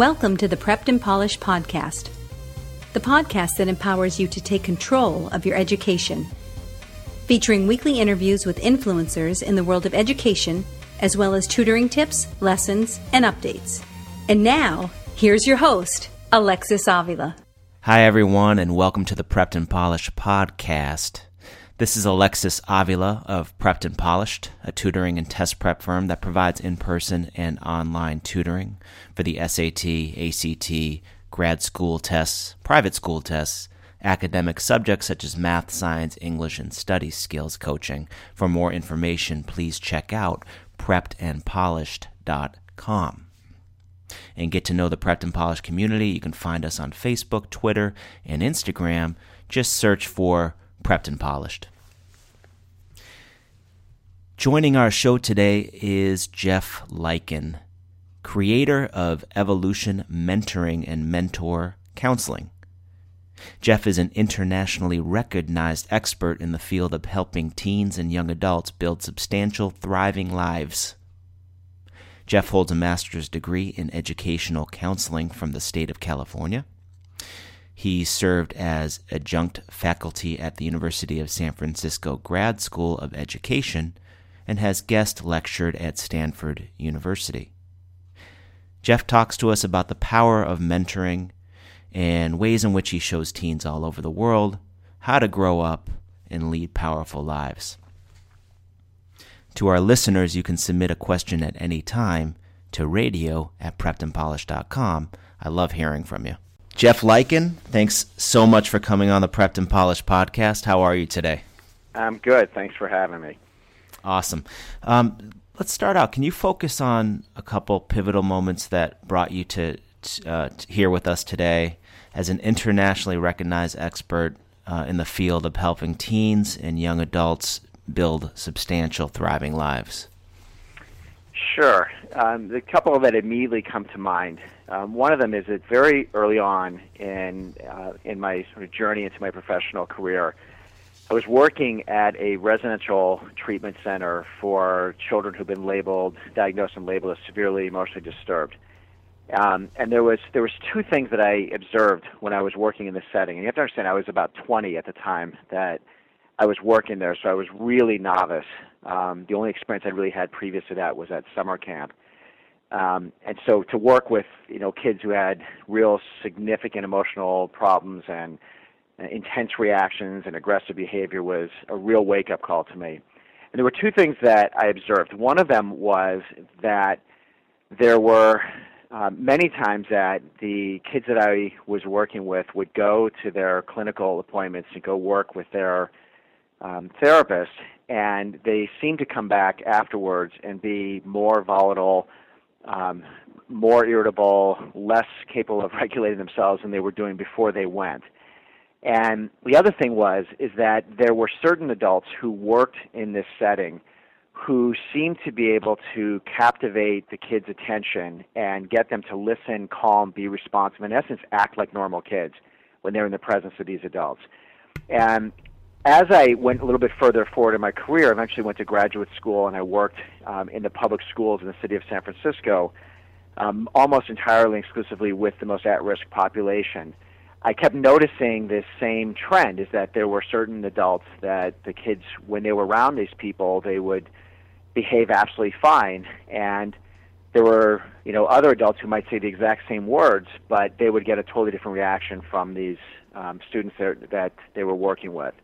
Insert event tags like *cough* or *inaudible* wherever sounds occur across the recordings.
Welcome to the Prepped and Polished podcast, the podcast that empowers you to take control of your education. Featuring weekly interviews with influencers in the world of education, as well as tutoring tips, lessons, and updates. And now, here's your host, Alexis Avila. Hi, everyone, and welcome to the Prepped and Polished podcast. This is Alexis Avila of Prepped and Polished, a tutoring and test prep firm that provides in person and online tutoring for the SAT, ACT, grad school tests, private school tests, academic subjects such as math, science, English, and study skills coaching. For more information, please check out preppedandpolished.com. And get to know the Prepped and Polished community. You can find us on Facebook, Twitter, and Instagram. Just search for prepped and polished. Joining our show today is Jeff Leiken, creator of Evolution Mentoring and Mentor Counseling. Jeff is an internationally recognized expert in the field of helping teens and young adults build substantial, thriving lives. Jeff holds a master's degree in educational counseling from the state of California. He served as adjunct faculty at the University of San Francisco Grad School of Education and has guest lectured at Stanford University. Jeff talks to us about the power of mentoring and ways in which he shows teens all over the world how to grow up and lead powerful lives. To our listeners, you can submit a question at any time to radio at preppedandpolished.com. I love hearing from you. Jeff Leiken, thanks so much for coming on the Prepped and Polished podcast. How are you today? I'm good. Thanks for having me. Awesome. Um, let's start out. Can you focus on a couple pivotal moments that brought you to, uh, to here with us today as an internationally recognized expert uh, in the field of helping teens and young adults build substantial, thriving lives? Sure. Um, the couple that immediately come to mind. Um, one of them is that very early on in uh, in my sort of journey into my professional career, I was working at a residential treatment center for children who've been labeled, diagnosed, and labeled as severely emotionally disturbed. Um, and there was there was two things that I observed when I was working in this setting. And you have to understand, I was about 20 at the time that I was working there, so I was really novice. Um, the only experience I really had previous to that was at summer camp. Um, and so to work with you know kids who had real significant emotional problems and intense reactions and aggressive behavior was a real wake up call to me. And there were two things that I observed. One of them was that there were uh, many times that the kids that I was working with would go to their clinical appointments and go work with their um, therapist, and they seemed to come back afterwards and be more volatile, um, more irritable, less capable of *laughs* regulating themselves than they were doing before they went. And the other thing was is that there were certain adults who worked in this setting who seemed to be able to captivate the kids' attention and get them to listen, calm, be responsive, in essence, act like normal kids when they're in the presence of these adults. And as I went a little bit further forward in my career, I eventually went to graduate school and I worked um, in the public schools in the city of San Francisco, um, almost entirely exclusively with the most at-risk population. I kept noticing this same trend: is that there were certain adults that the kids, when they were around these people, they would behave absolutely fine, and there were you know other adults who might say the exact same words, but they would get a totally different reaction from these um, students that, that they were working with.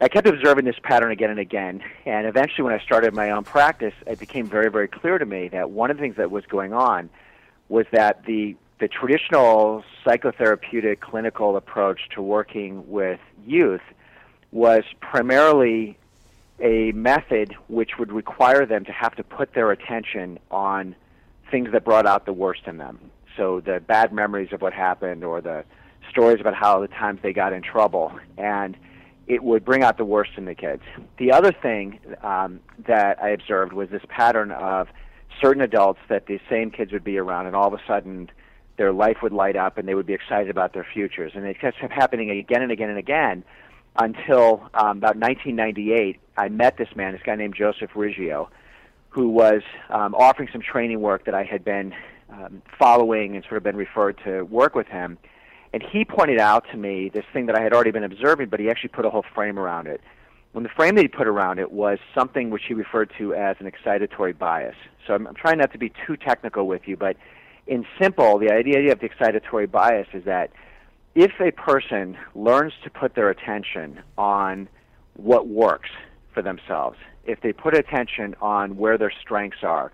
I kept observing this pattern again and again, and eventually, when I started my own practice, it became very, very clear to me that one of the things that was going on was that the the traditional psychotherapeutic clinical approach to working with youth was primarily a method which would require them to have to put their attention on things that brought out the worst in them. So the bad memories of what happened or the stories about how the times they got in trouble and it would bring out the worst in the kids. The other thing um, that I observed was this pattern of certain adults that these same kids would be around, and all of a sudden their life would light up and they would be excited about their futures. And it kept happening again and again and again until um, about 1998. I met this man, this guy named Joseph Riggio, who was um, offering some training work that I had been um, following and sort of been referred to work with him. And he pointed out to me this thing that I had already been observing, but he actually put a whole frame around it. When the frame that he put around it was something which he referred to as an excitatory bias. So I'm, I'm trying not to be too technical with you, but in simple, the idea of the excitatory bias is that if a person learns to put their attention on what works for themselves, if they put attention on where their strengths are,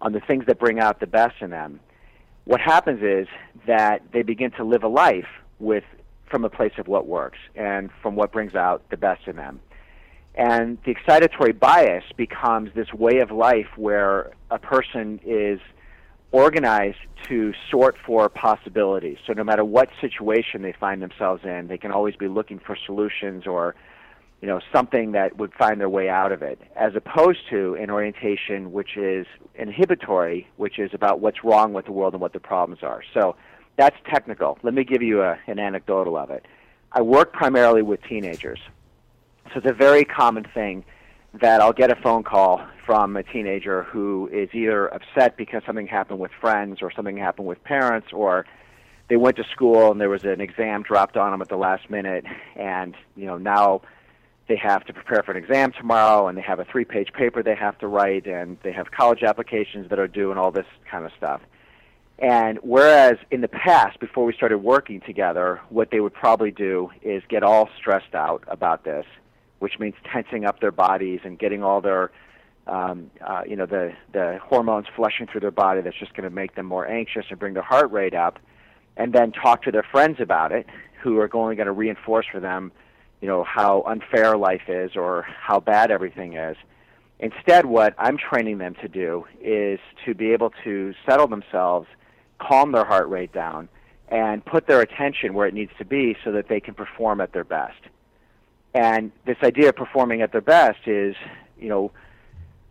on the things that bring out the best in them, what happens is that they begin to live a life with from a place of what works and from what brings out the best in them. And the excitatory bias becomes this way of life where a person is organized to sort for possibilities. So no matter what situation they find themselves in, they can always be looking for solutions or you know something that would find their way out of it. As opposed to an orientation which is inhibitory which is about what's wrong with the world and what the problems are. So that's technical. Let me give you a, an anecdotal of it. I work primarily with teenagers. So it's a very common thing that i'll get a phone call from a teenager who is either upset because something happened with friends or something happened with parents or they went to school and there was an exam dropped on them at the last minute and you know now they have to prepare for an exam tomorrow and they have a three page paper they have to write and they have college applications that are due and all this kind of stuff. And whereas in the past, before we started working together, what they would probably do is get all stressed out about this, which means tensing up their bodies and getting all their, um, uh, you know, the the hormones flushing through their body. That's just going to make them more anxious and bring their heart rate up, and then talk to their friends about it, who are only going to reinforce for them you know how unfair life is or how bad everything is. Instead, what I'm training them to do is to be able to settle themselves, calm their heart rate down, and put their attention where it needs to be so that they can perform at their best. And this idea of performing at their best is, you know,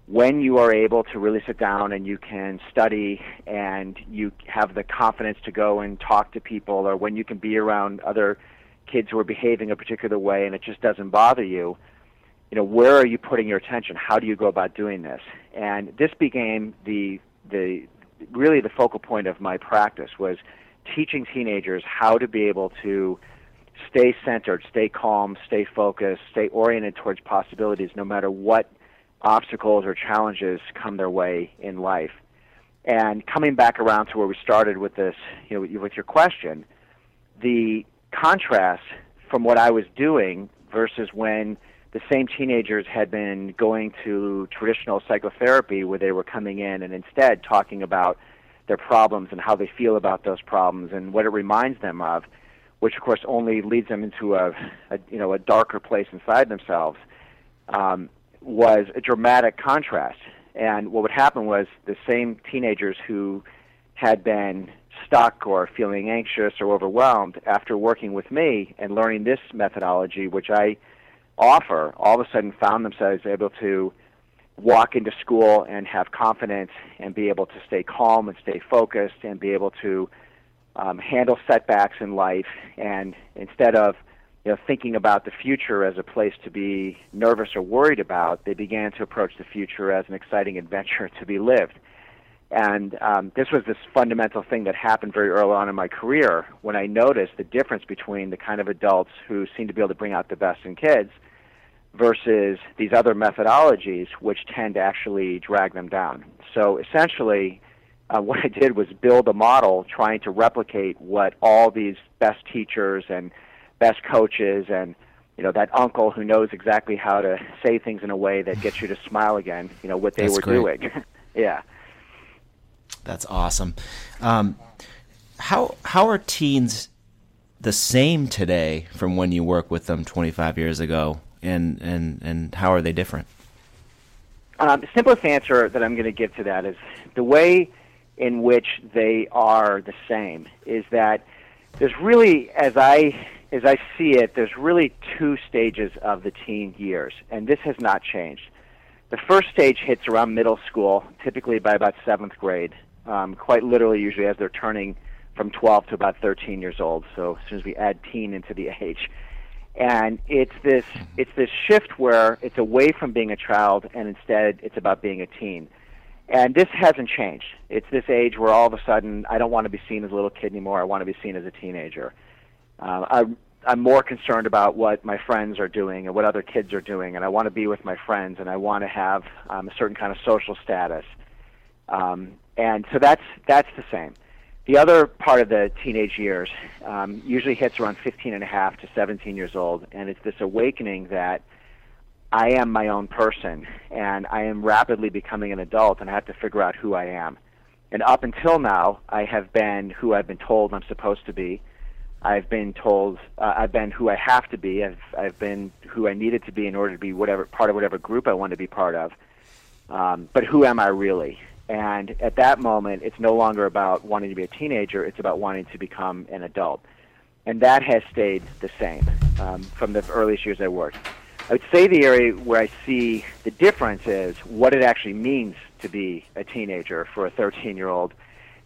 when you are able to really sit down and you can study and you have the confidence to go and talk to people, or when you can be around other kids who are behaving a particular way and it just doesn't bother you, you know, where are you putting your attention? How do you go about doing this? And this became the the really the focal point of my practice was teaching teenagers how to be able to stay centered, stay calm, stay focused, stay oriented towards possibilities no matter what obstacles or challenges come their way in life. And coming back around to where we started with this, you know, with your question, the contrast from what I was doing versus when the same teenagers had been going to traditional psychotherapy where they were coming in and instead talking about their problems and how they feel about those problems and what it reminds them of, which of course only leads them into a, a you know a darker place inside themselves, um, was a dramatic contrast. And what would happen was the same teenagers who had been stuck or feeling anxious or overwhelmed after working with me and learning this methodology, which I offer, all of a sudden found themselves able to walk into school and have confidence and be able to stay calm and stay focused and be able to um, handle setbacks in life and instead of you know thinking about the future as a place to be nervous or worried about they began to approach the future as an exciting *laughs* adventure to be lived and um, this was this fundamental thing that happened very early on in my career when I noticed the difference between the kind of adults who seem to be able to bring out the best in kids versus these other methodologies which tend to actually drag them down. So essentially, uh, what I did was build a model trying to replicate what all these best teachers and best coaches and you know that uncle who knows exactly how to say things in a way that gets you to smile again, you know what they That's were great. doing. *laughs* yeah. That's awesome. Um, how how are teens the same today from when you worked with them 25 years ago, and and and how are they different? Um, the simplest answer that I'm going to give to that is the way in which they are the same is that there's really, as I as I see it, there's really two stages of the teen years, and this has not changed. The first stage hits around middle school, typically by about seventh grade, um, quite literally, usually as they're turning from 12 to about 13 years old. So as soon as we add teen into the age, and it's this it's this shift where it's away from being a child and instead it's about being a teen. And this hasn't changed. It's this age where all of a sudden I don't want to be seen as a little kid anymore. I want to be seen as a teenager. Uh, I, I'm more concerned about what my friends are doing and what other kids are doing, and I want to be with my friends, and I want to have um, a certain kind of social status. Um, and so that's that's the same. The other part of the teenage years um, usually hits around 15 and a half to 17 years old, and it's this awakening that I am my own person, and I am rapidly becoming an adult, and I have to figure out who I am. And up until now, I have been who I've been told I'm supposed to be. I've been told uh, I've been who I have to be. I've I've been who I needed to be in order to be whatever part of whatever group I want to be part of. Um, but who am I really? And at that moment, it's no longer about wanting to be a teenager. It's about wanting to become an adult, and that has stayed the same um, from the earliest years I worked. I would say the area where I see the difference is what it actually means to be a teenager for a 13 year old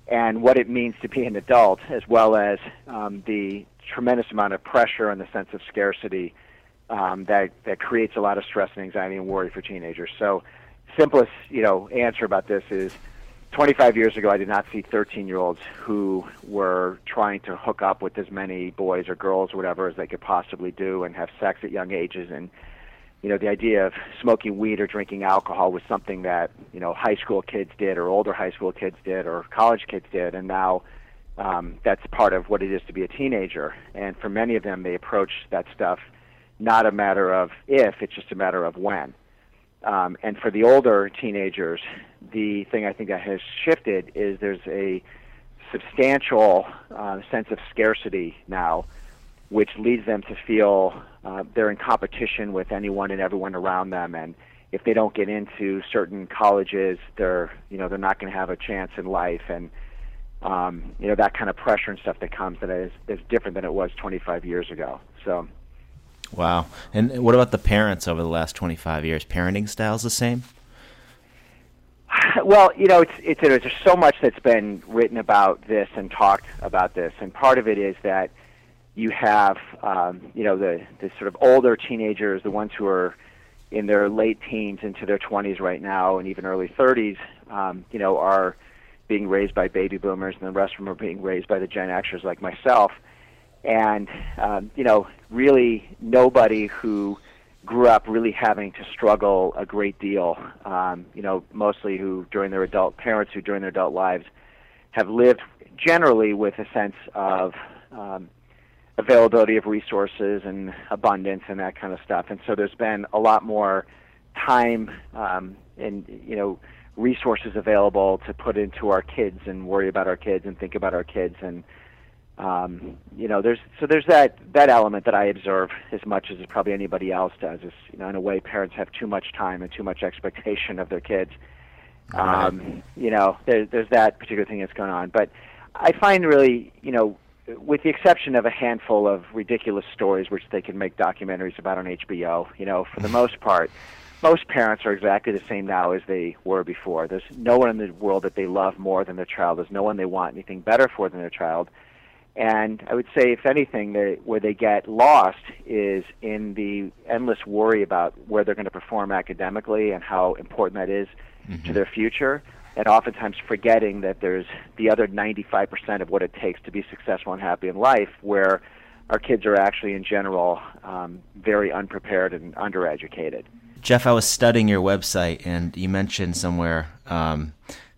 and what it means to be an adult, as well as um, the tremendous amount of pressure and the sense of scarcity um, that, that creates a lot of stress and anxiety and worry for teenagers. So, simplest you know answer about this is 25 years ago, I did not see 13 year olds who were trying to hook up with as many boys or girls or whatever as they could possibly do and have sex at young ages and you know, the idea of smoking weed or drinking alcohol was something that, you know, high school kids did or older high school kids did or college kids did. And now um, that's part of what it is to be a teenager. And for many of them, they approach that stuff not a matter of if, it's just a matter of when. Um, and for the older teenagers, the thing I think that has shifted is there's a substantial uh, sense of scarcity now which leads them to feel uh, they're in competition with anyone and everyone around them, and if they don't get into certain colleges, they're you know they're not going to have a chance in life, and um, you know that kind of pressure and stuff that comes that is is different than it was 25 years ago. So. Wow. And what about the parents over the last 25 years? Parenting styles the same? *sighs* Well, you know, it's, it's there's so much that's been written about this and talked about this, and part of it is that you have um, you know the the sort of older teenagers, the ones who are in their late teens into their 20s right now, and even early 30s, um, you know, are being raised by baby boomers, and the rest of them are being raised by the Gen Xers like myself. And um, you know, really nobody who grew up really having to struggle a great deal. Um, you know, mostly who during their adult parents who during their adult lives have lived generally with a sense of um, availability of resources and abundance and that kind of stuff. And so there's been a lot more time um, and you know resources available to put into our kids and worry about our kids and think about our kids and um, you know there's so there's that that element that I observe as much as probably anybody else does is you know in a way parents have too much time and too much expectation of their kids. Right. Um, you know there, there's that particular thing that's going on, but I find really you know with the exception of a handful of ridiculous stories which they can make documentaries about on HBO, you know, for the most part, most parents are exactly the same now as they were before. There's no one in the world that they love more than their child. There's no one they want anything better for than their child. And I would say, if anything, they, where they get lost is in the endless worry about where they're going to perform academically and how important that is Mm-hmm. to their future and oftentimes forgetting that there's the other 95% of what it takes to be successful and happy in life, where our kids are actually, in general, um, very unprepared and undereducated. Jeff, I was studying your website, and you mentioned somewhere um,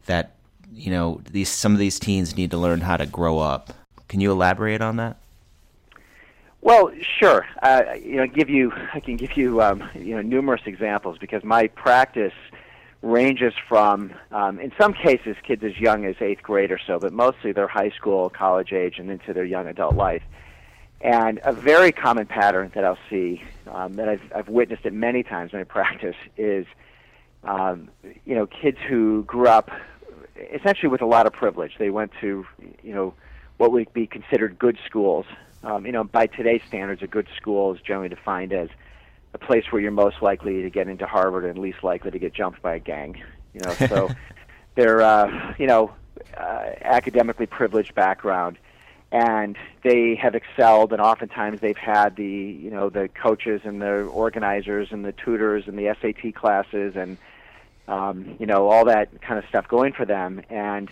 that you know these some of these teens need to learn how to grow up. Can you elaborate on that? Well, sure. Uh, you know, give you I can give you um, you know numerous examples because my practice ranges from, um, in some cases, kids as young as eighth grade or so, but mostly they're high school, college age, and into their young adult life. And a very common pattern that I'll see, um, that I've, I've witnessed it many times in my *laughs* practice, is um, you know kids who grew up essentially with a lot of privilege. They went to you know what would be considered good schools. Um, you know, by today's standards, a good school is generally defined as a place where you're most likely to get into Harvard and least likely to get jumped by a gang. You know, so *laughs* they're uh, you know uh, academically privileged background, and they have excelled, and oftentimes they've had the you know the coaches and the organizers and the tutors and the SAT classes and um, you know, all that kind of stuff going for them, and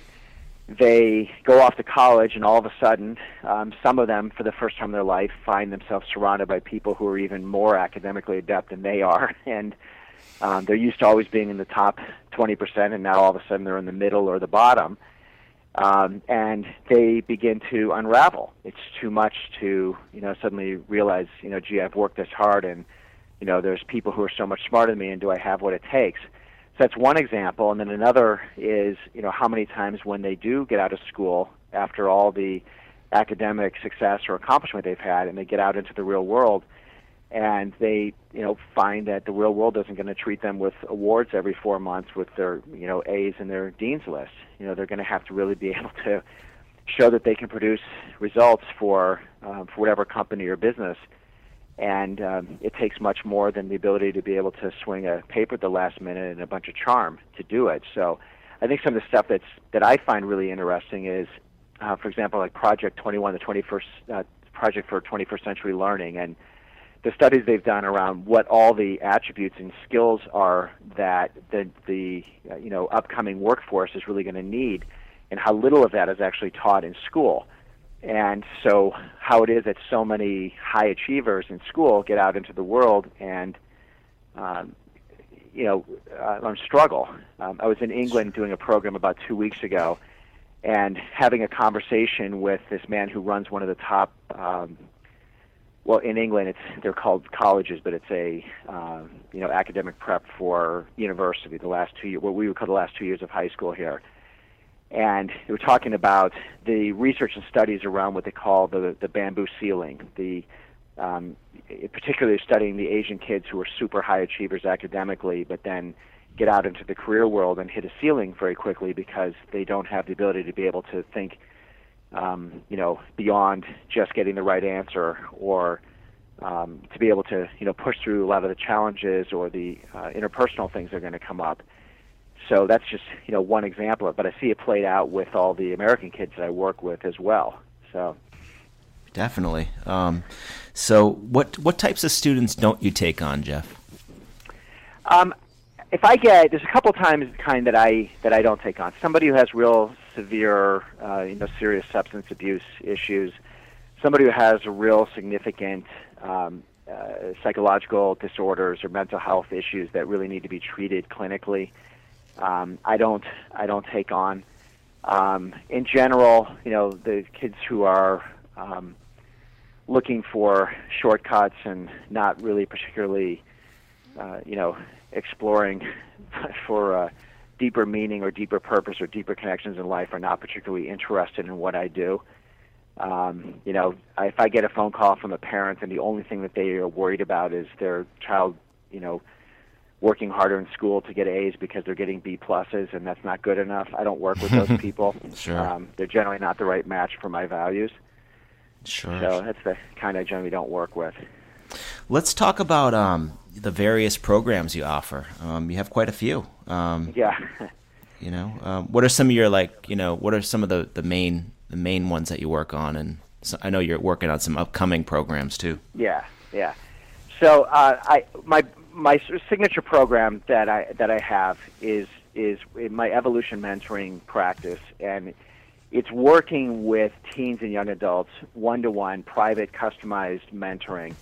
they go off to college, and all of a sudden, um, some of them, for the first time in their life, find themselves surrounded by people who are even more academically adept than they are, *laughs* and um, they're used to always being in the top 20%, and now all of a sudden they're in the middle or the bottom. Um, and they begin to unravel. It's too much to, you know, suddenly realize, you know, gee, I've worked this hard, and you know, there's people who are so much smarter than me, and do I have what it takes? So that's one example, and then another is, you know, how many times when they do get out of school after all the academic success or accomplishment they've had, and they get out into the real world, and they you know find that the real world isn't going to treat them with awards every four months with their you know A's in their dean's list. You know they're going to have to really be *laughs* able to show that they can produce results for um, for whatever company or business, and um, it takes much more than the ability to be able to swing a paper at the last minute and a bunch of charm to do it. So. I think some of the stuff that's that I find really interesting is, uh, for example, like Project 21, the 21st uh, project for 21st century learning, and the studies they've done around what all the attributes and skills are that the the uh, you know upcoming workforce is really going to need, and how little of that is actually taught in school. And so, how it is that so many high achievers in school get out into the world and, um, you know, uh, struggle. Um, I was in England doing a program about two weeks ago, and having a conversation with this man who runs one of the top um, well, in England, it's they're called colleges, but it's a uh, you know academic prep for university. The last two years, what we would call the last two years of high school here, and they were talking about the research and studies around what they call the the bamboo ceiling. The um, particularly studying the Asian kids who are super high achievers academically, but then get out into the career world and hit a ceiling very quickly because they don't have the ability to be able to think um, you know, beyond just getting the right answer or um, to be able to, you know, push through a lot of the challenges or the uh, interpersonal things that are going to come up. So that's just, you know, one example of it. But I see it played out with all the American kids that I work with as well. So definitely. Um, so what what types of students don't you take on, Jeff? Um, if I get there's a couple times kind that I that I don't take on somebody who has real severe, uh, you know, serious substance abuse issues, somebody who has real significant um, uh, psychological disorders or mental health issues that really need to be treated clinically. Um, I don't I don't take on. Um, in general, you know, the kids who are um, looking for shortcuts and not really particularly, uh, you know, exploring *laughs* for uh, deeper meaning or deeper purpose or deeper connections in life are not particularly interested in what I do. Um, you know, I, if I get a phone call from a parent and the only thing that they are worried about is their child, you know, working harder in school to get A's because they're getting B pluses and that's not good enough, I don't work with those *laughs* people. sure. Um, they're generally not the right match for my values. Sure. So that's the kind I generally don't work with. Let's talk about um, the various programs you offer. Um, you have quite a few. Um, yeah. *laughs* you know, um, what are some of your like? You know, what are some of the, the main the main ones that you work on? And so I know you're working on some upcoming programs too. Yeah, yeah. So uh, I my my signature program that I that I have is is my evolution mentoring practice, and it's working with teens and young adults one to one, private, customized mentoring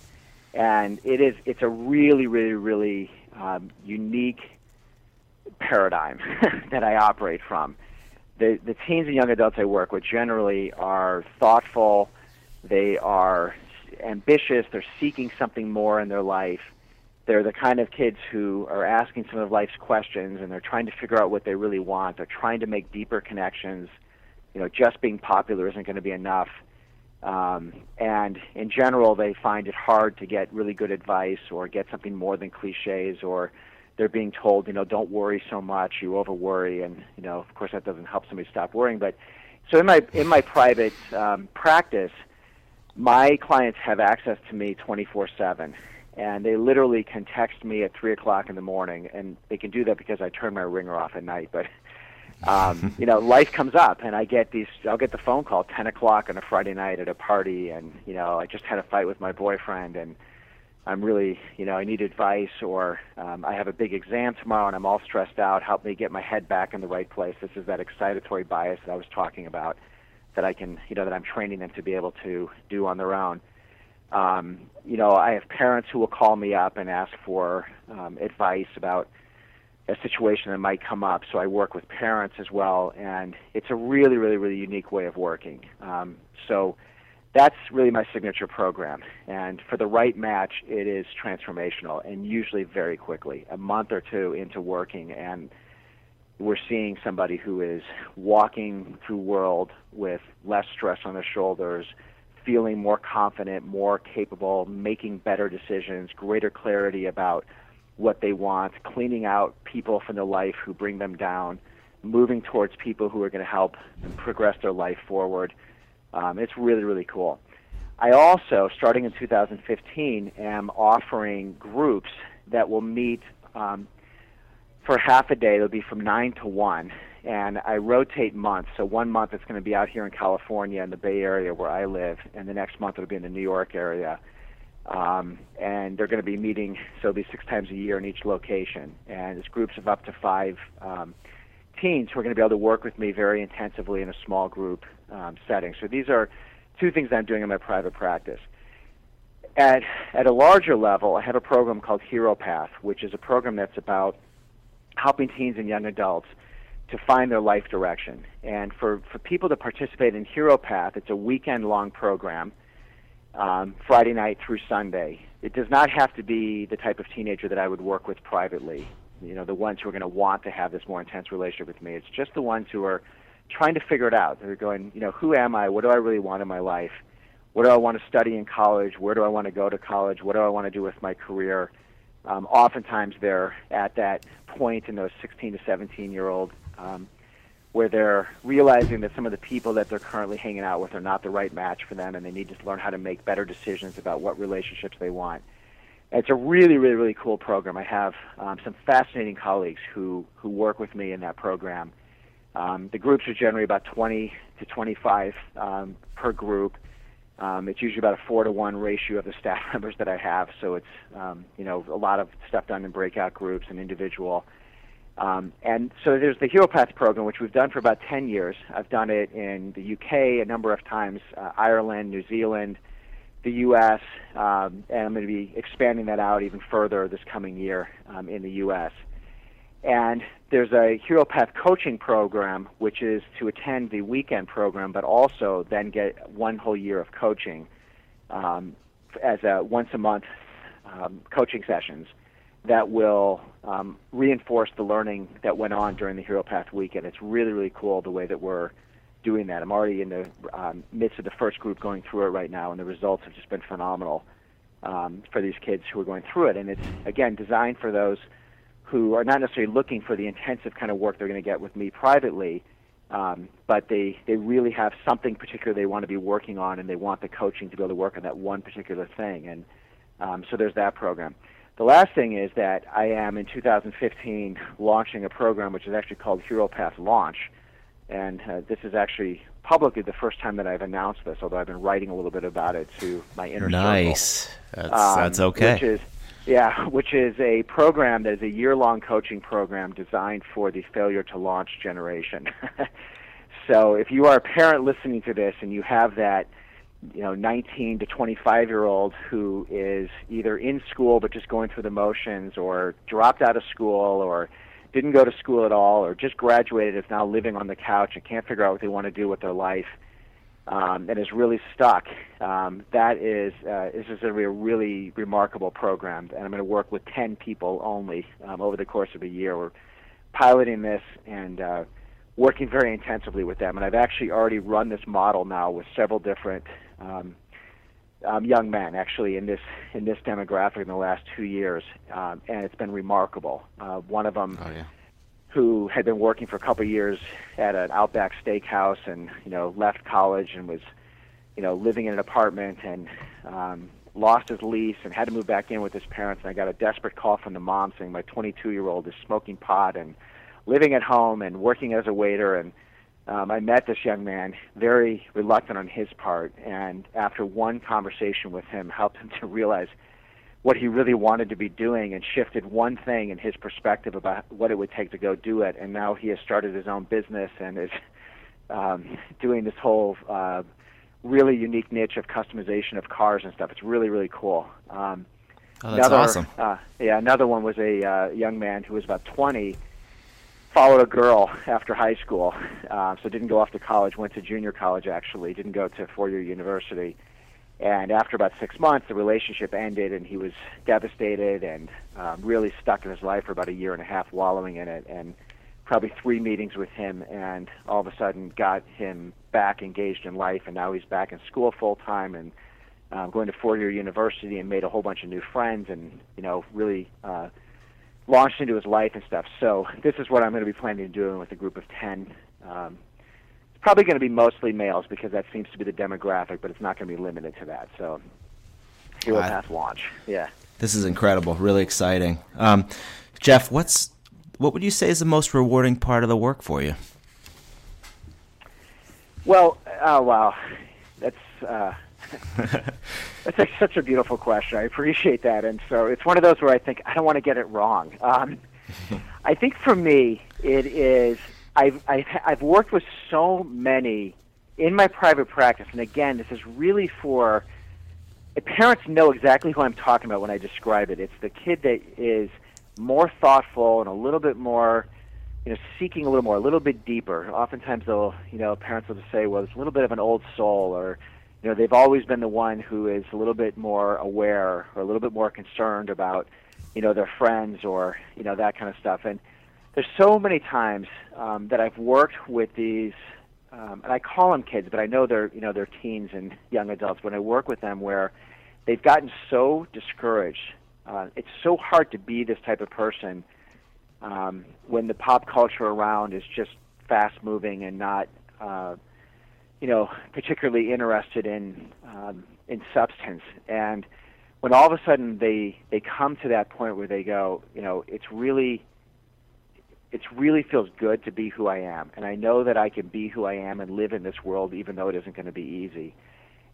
and it is it's a really really really um, unique paradigm *laughs* that I operate from. The the teens and young adults I work with generally are thoughtful, they are ambitious, they're seeking something more in their life. They're the kind of kids who are asking some of life's questions and they're trying to figure out what they really want. They're trying to make deeper connections. You know, just being popular isn't going to be enough um, and in general, they find it hard to get really good advice or get something more than cliches, or they're being told, you know, don't worry so much, you over worry, and you know, of course, that doesn't help somebody stop worrying. But so in my in my private um, practice, my clients have access to me 24/7, and they literally can text me at three o'clock in the morning, and they can do that because I turn my ringer off at night, but um, *laughs* you know, life comes up, and I get these. I'll get the phone call ten o'clock on a Friday night at a party, and you know, I just had a fight with my boyfriend, and I'm really, you know, I need advice, or um, I have a big exam tomorrow and I'm all stressed out. Help me get my head back in the right place. This is that excitatory bias that I was talking about, that I can, you know, that I'm training them to be able to do on their own. Um, you know, I have parents who will call me up and ask for um, advice about a situation that might come up. So I work with parents as well, and it's a really, really, really unique way of working. Um, so that's really my signature program. And for the right match, it is transformational and usually very quickly, a month or two into working, and we're seeing somebody who is walking through world with less stress on their shoulders, feeling more confident, more capable, making better decisions, greater clarity about what they want, cleaning out people from their life who bring them down, moving towards people who are going to help progress their life forward. Um, it's really, really cool. I also, starting in 2015, am offering groups that will meet um, for half a day. It'll be from 9 to 1. And I rotate months. So one month it's going to be out here in California in the Bay Area where I live, and the next month it'll be in the New York area. Um, and they're going to be meeting, so it'll be six times a year in each location. And it's groups of up to five um, teens who are going to be able to work with me very intensively in a small group um, setting. So these are two things I'm doing in my private practice. At, at a larger level, I have a program called Hero Path, which is a program that's about helping teens and young adults to find their life direction. And for, for people to participate in Hero Path, it's a weekend long program um, Friday night through Sunday. It does not have to be the type of teenager that I would work with privately. You know, the ones who are going to want to have this more intense relationship with me. It's just the ones who are trying to figure it out. They're going, you know, who am I? What do I really want in my life? What do I want to study in college? Where do I want to go to college? What do I want to do with my career? Um, oftentimes, they're at that point in those 16 to 17 year old um, where they're realizing that some of the people that they're currently hanging out with are not the right match for them and they need to learn how to make better decisions about what relationships they want. It's a really, really, really cool program. I have um, some fascinating colleagues who, who work with me in that program. Um, the groups are generally about 20 to 25 um, per group. Um, it's usually about a four to one ratio of the staff *laughs* members that I have, so it's um, you know a lot of stuff done in breakout groups and individual. Um, and so there's the Hero Path program, which we've done for about 10 years. I've done it in the UK a number of times, uh, Ireland, New Zealand, the U.S., um, and I'm going to be expanding that out even further this coming year um, in the U.S. And there's a Hero Path coaching program, which is to attend the weekend program, but also then get one whole year of coaching um, as a once a month um, coaching sessions that will um, reinforce the learning that went on during the Hero Path weekend. It's really, really cool the way that we're doing that. I'm already in the um, midst of the first group going through it right now, and the results have just been phenomenal um, for these kids who are going through it. And it's, again, designed for those who are not necessarily looking for the intensive kind of work they're going to get with me privately, um, but they, they really have something particular they want to be working on, and they want the coaching to be able to work on that one particular thing. And um, so there's that program. The last thing is that I am in 2015 launching a program which is actually called Hero Path Launch, and uh, this is actually publicly the first time that I've announced this. Although I've been writing a little bit about it to my inner nice. circle. Nice, that's, um, that's okay. Which is, yeah, which is a program that is a year-long coaching program designed for the failure to launch generation. *laughs* so if you are a parent listening to this and you have that you know 19 to 25 year old who is either in school but just going through the motions or dropped out of school or didn't go to school at all or just graduated is now living on the couch and can't figure out what they want to do with their life um, and is really stuck um, that is uh, this is going to be a really remarkable program and i'm going to work with 10 people only um, over the course of a year we're piloting this and uh, working very intensively with them. And I've actually already run this model now with several different um, um, young men, actually in this in this demographic in the last two years, um, and it's been remarkable. Uh, one of them, oh, yeah. who had been working for a couple of years at an Outback Steakhouse, and you know left college and was, you know, living in an apartment and um, lost his lease and had to move back in with his parents. And I got a desperate call from the mom saying my 22 year old is smoking pot and living at home and working as a waiter and um, I met this young man, very reluctant on his part, and after one conversation with him, helped him *laughs* to realize what he really wanted to be doing and shifted one thing in his perspective about what it would take to go do it. And now he has started his own business and is um, doing this whole uh, really unique niche of customization of cars and stuff. It's really really cool. Um, oh, that's another, awesome. Uh, yeah, another one was a uh, young man who was about 20 followed a girl after high school, uh, so didn't go off to college. Went to junior college actually. Didn't go to four-year university. And after about six months, the relationship ended, and he was devastated and um, really stuck in his life for about a year and a half, wallowing in it. And probably three meetings with him, and all of a sudden got him back engaged in life. And now he's back in school full time and um, going to four-year university, and made a whole bunch of new friends, and you know really. Uh, launched into his life and stuff. So this is what I'm going to be planning to do with a group of 10. Um, it's probably going to be mostly males because that seems to be the demographic, but it's not going to be limited to that. So Hero I- Path launch. Yeah. This is incredible, really exciting. Um, Jeff, what's what would you say is the most rewarding part of the work for you? Well, oh wow, uh, *laughs* that's a, such a beautiful question. I appreciate that, and so it's one of those where I think I don't want to get it wrong. Um, *laughs* I think for me, it is I've, I've I've worked with so many in my private practice, and again, this is really for parents know exactly who I'm talking about when I describe it. It's the kid that is more thoughtful and a little bit more, you know, seeking a little more, a little bit deeper. Oftentimes, they'll, you know, parents will just say, "Well, it's a little bit of an old soul," or, you know, they've always been the one who is a little bit more aware or a little bit more concerned about, you know, their friends or, you know, that kind of stuff. And there's so many times um, that I've worked with these, um, and I call them kids, but I know they're, you know, they're teens and young adults. When I work with them, where they've gotten so discouraged. Uh, it's so hard to be this type of person um, when the pop culture around is just fast moving and not, uh, you know, particularly interested in um, in substance. And when all of a sudden they they come to that point where they go, you know, it's really it really feels good to be who I am, and I know that I can be who I am and live in this world, even though it isn't going to be easy.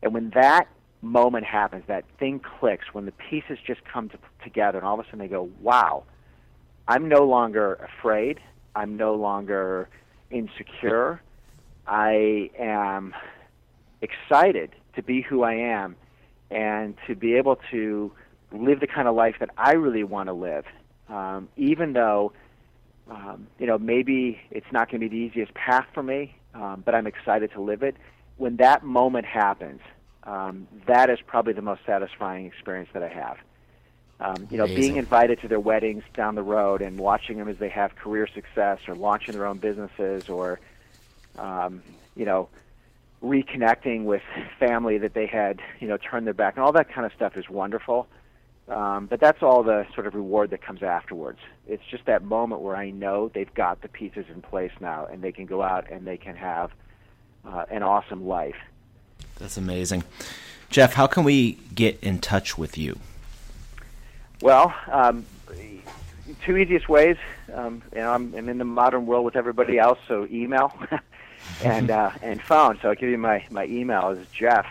And when that moment happens, that thing clicks, when the pieces just come to, together, and all of a sudden they go, wow, I'm no longer afraid. I'm no longer insecure. I am excited to be who I am and to be able to live the kind of life that I really want to live, um, even though, um, you know, maybe it's not going to be the easiest path for me, um, but I'm excited to live it. When that moment happens, um, that is probably the most satisfying experience that I have. Um, you know, Amazing. being invited to their weddings down the road and watching them as they have career success or launching their own businesses or, um, you know, reconnecting with family that they had, you know, turned their back and all that kind of stuff is wonderful. Um, but that's all the sort of reward that comes afterwards. It's just that moment where I know they've got the pieces in place now and they can go out and they can have uh, an awesome life. That's amazing. Jeff, how can we get in touch with you? Well, um, two easiest ways. Um, you know, I'm, I'm in the modern world with everybody else, so email *laughs* and *laughs* uh, and phone. So I'll give you my my email is Jeff.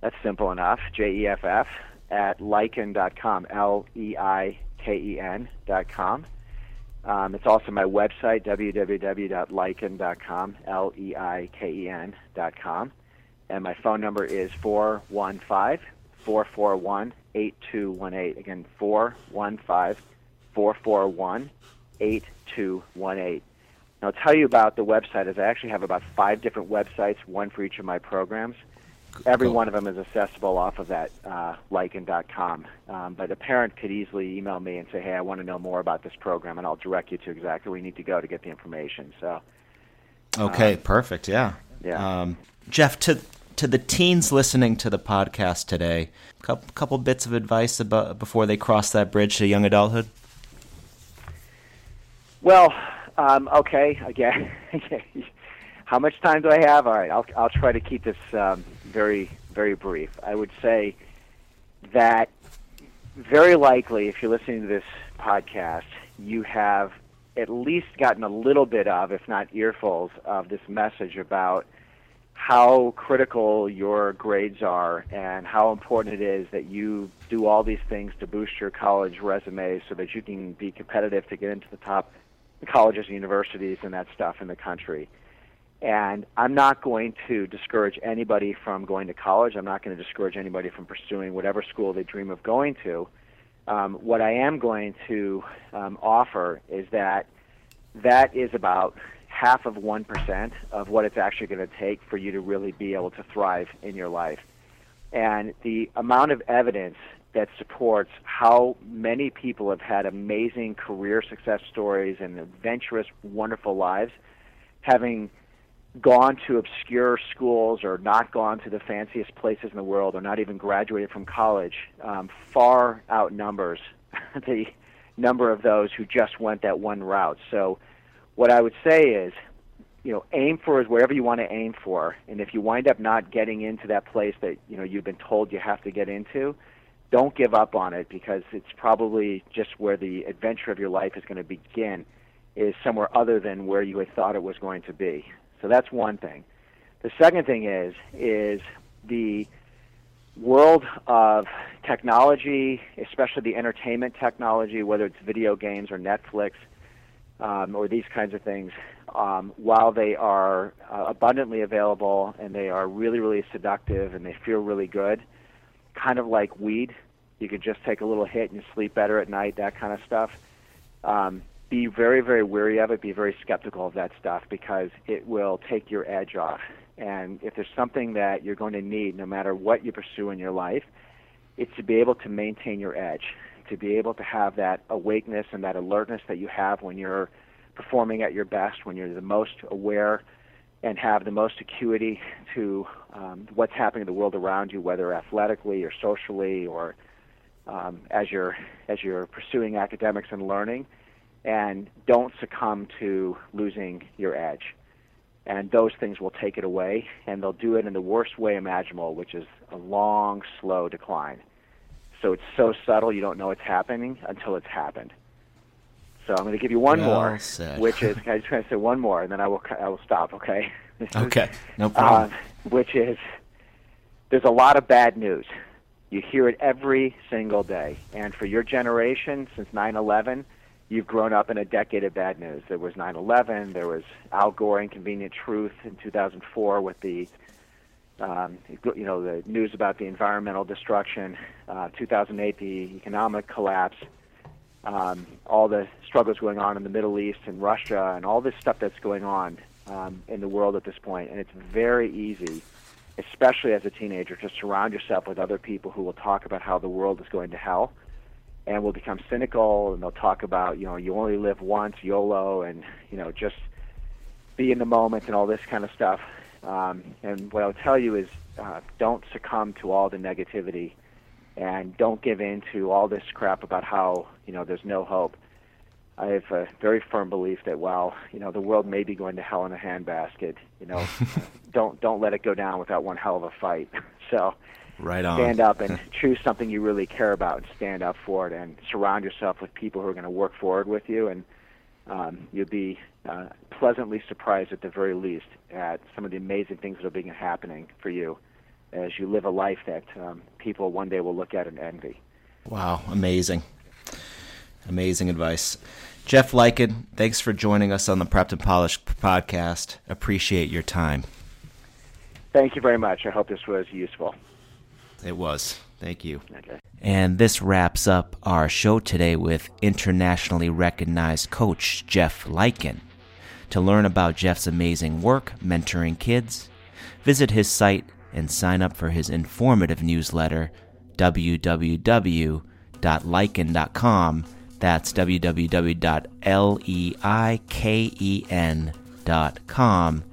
That's simple enough. J E F F at Leiken.com. L E I K E N dot com. Um, it's also my website www.leiken.com. L E I K E N dot com. And my phone number is 415 441 8218. Again, 415 441 8218. I'll tell you about the website is I actually have about five different websites, one for each of my programs. Every Cool. one of them is accessible off of that uh, Leiken.com. Um, but a parent could easily email me and say, hey, I want to know more about this program, and I'll direct you to exactly where you need to go to get the information. So, Okay, perfect. Yeah. yeah. Um, Jeff, to to the teens listening to the podcast today, couple couple bits of advice about before they cross that bridge to young adulthood. Well, um, okay, *laughs* again, how much time do I have? All right, I'll, I'll try to keep this um, very, very brief. I would say that very likely, if you're listening to this podcast, you have at least gotten a little bit of, if not earfuls, of this message about how critical your grades are and how important it is that you do all these things to boost your college resume so that you can be competitive to get into the top colleges and universities and that stuff in the country. And I'm not going to discourage anybody from going to college. I'm not going to discourage anybody from pursuing whatever school they dream of going to. Um, what I am going to um, offer is that that is about half of 1% of what it's actually going to take for you to really be able to thrive in your life. And the amount of evidence that supports how many people have had amazing career success stories and adventurous, wonderful lives, having gone to obscure schools or not gone to the fanciest places in the world or not even graduated from college um, far outnumbers *laughs* the number of those who just went that one route. So what I would say is, you know, aim for is wherever you want to aim for, and if you wind up not getting into that place that you know you've been told you have to get into, don't give up on it because it's probably just where the adventure of your life is going to begin, is somewhere other than where you had thought it was going to be. So that's one thing. The second thing is is the world of technology, especially the entertainment technology, whether it's video games or Netflix um, or these kinds of things, um, while they are uh, abundantly available and they are really, really seductive and they feel really good, kind of like weed, you could just take a little hit and you sleep better at night, that kind of stuff. Um, be very, very wary of it. Be very skeptical of that stuff because it will take your edge off. And if there's something that you're going to need, no matter what you pursue in your life, it's to be able to maintain your edge to be able to have that awakeness and that alertness that you have when you're performing at your best, when you're the most aware and have the most acuity to um, what's happening in the world around you, whether athletically or socially or um, as you're as you're pursuing academics and learning, and don't succumb to losing your edge. And those things will take it away, and they'll do it in the worst way imaginable, which is a long, slow decline. So it's so subtle you don't know it's happening until it's happened. So I'm going to give you one well more, said. which is I just going to say one more, and then I will I will stop. Okay. *laughs* Okay, no problem. Uh, which is there's a lot of bad news. You hear it every single day, and for your generation, since 9/11, you've grown up in a decade of bad news. There was 9/11. There was Al Gore, Inconvenient Truth in 2004 with the um, you know, the news about the environmental destruction, uh, 2008, the economic collapse, um, all the struggles going on in the Middle East and Russia, and all this stuff that's going on um, in the world at this point. And it's very easy, especially as a teenager, to surround yourself with other people who will talk about how the world is going to hell and will become cynical and they'll talk about, you know, you only live once, YOLO, and, you know, just be in the moment and all this kind of stuff. Um, and what I'll tell you is uh, don't succumb to all the negativity and don't give in to all this crap about how, you know, there's no hope. I have a very firm belief that while, you know, the world may be going to hell in a handbasket, you know, *laughs* don't don't let it go down without one hell of a fight. *laughs* So right on. stand up and *laughs* choose something you really care about and stand up for it and surround yourself with people who are going to work forward with you and um, you'll be uh, pleasantly surprised at the very least at some of the amazing things that are being happening for you as you live a life that um, people one day will look at and envy. Wow, amazing. Amazing advice. Jeff Leiken, thanks for joining us on the Prepped and Polished podcast. Appreciate your time. Thank you very much. I hope this was useful. It was. Thank you. Okay. And this wraps up our show today with internationally recognized coach Jeff Leiken. To learn about Jeff's amazing work mentoring kids, visit his site and sign up for his informative newsletter www.leiken.com. That's www.leiken.com.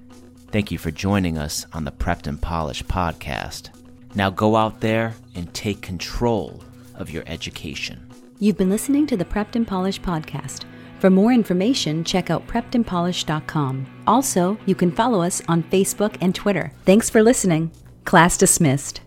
Thank you for joining us on the Prepped and Polished podcast. Now go out there and take control of your education. You've been listening to the Prepped and Polished podcast. For more information, check out preppedandpolished.com. Also, you can follow us on Facebook and Twitter. Thanks for listening. Class dismissed.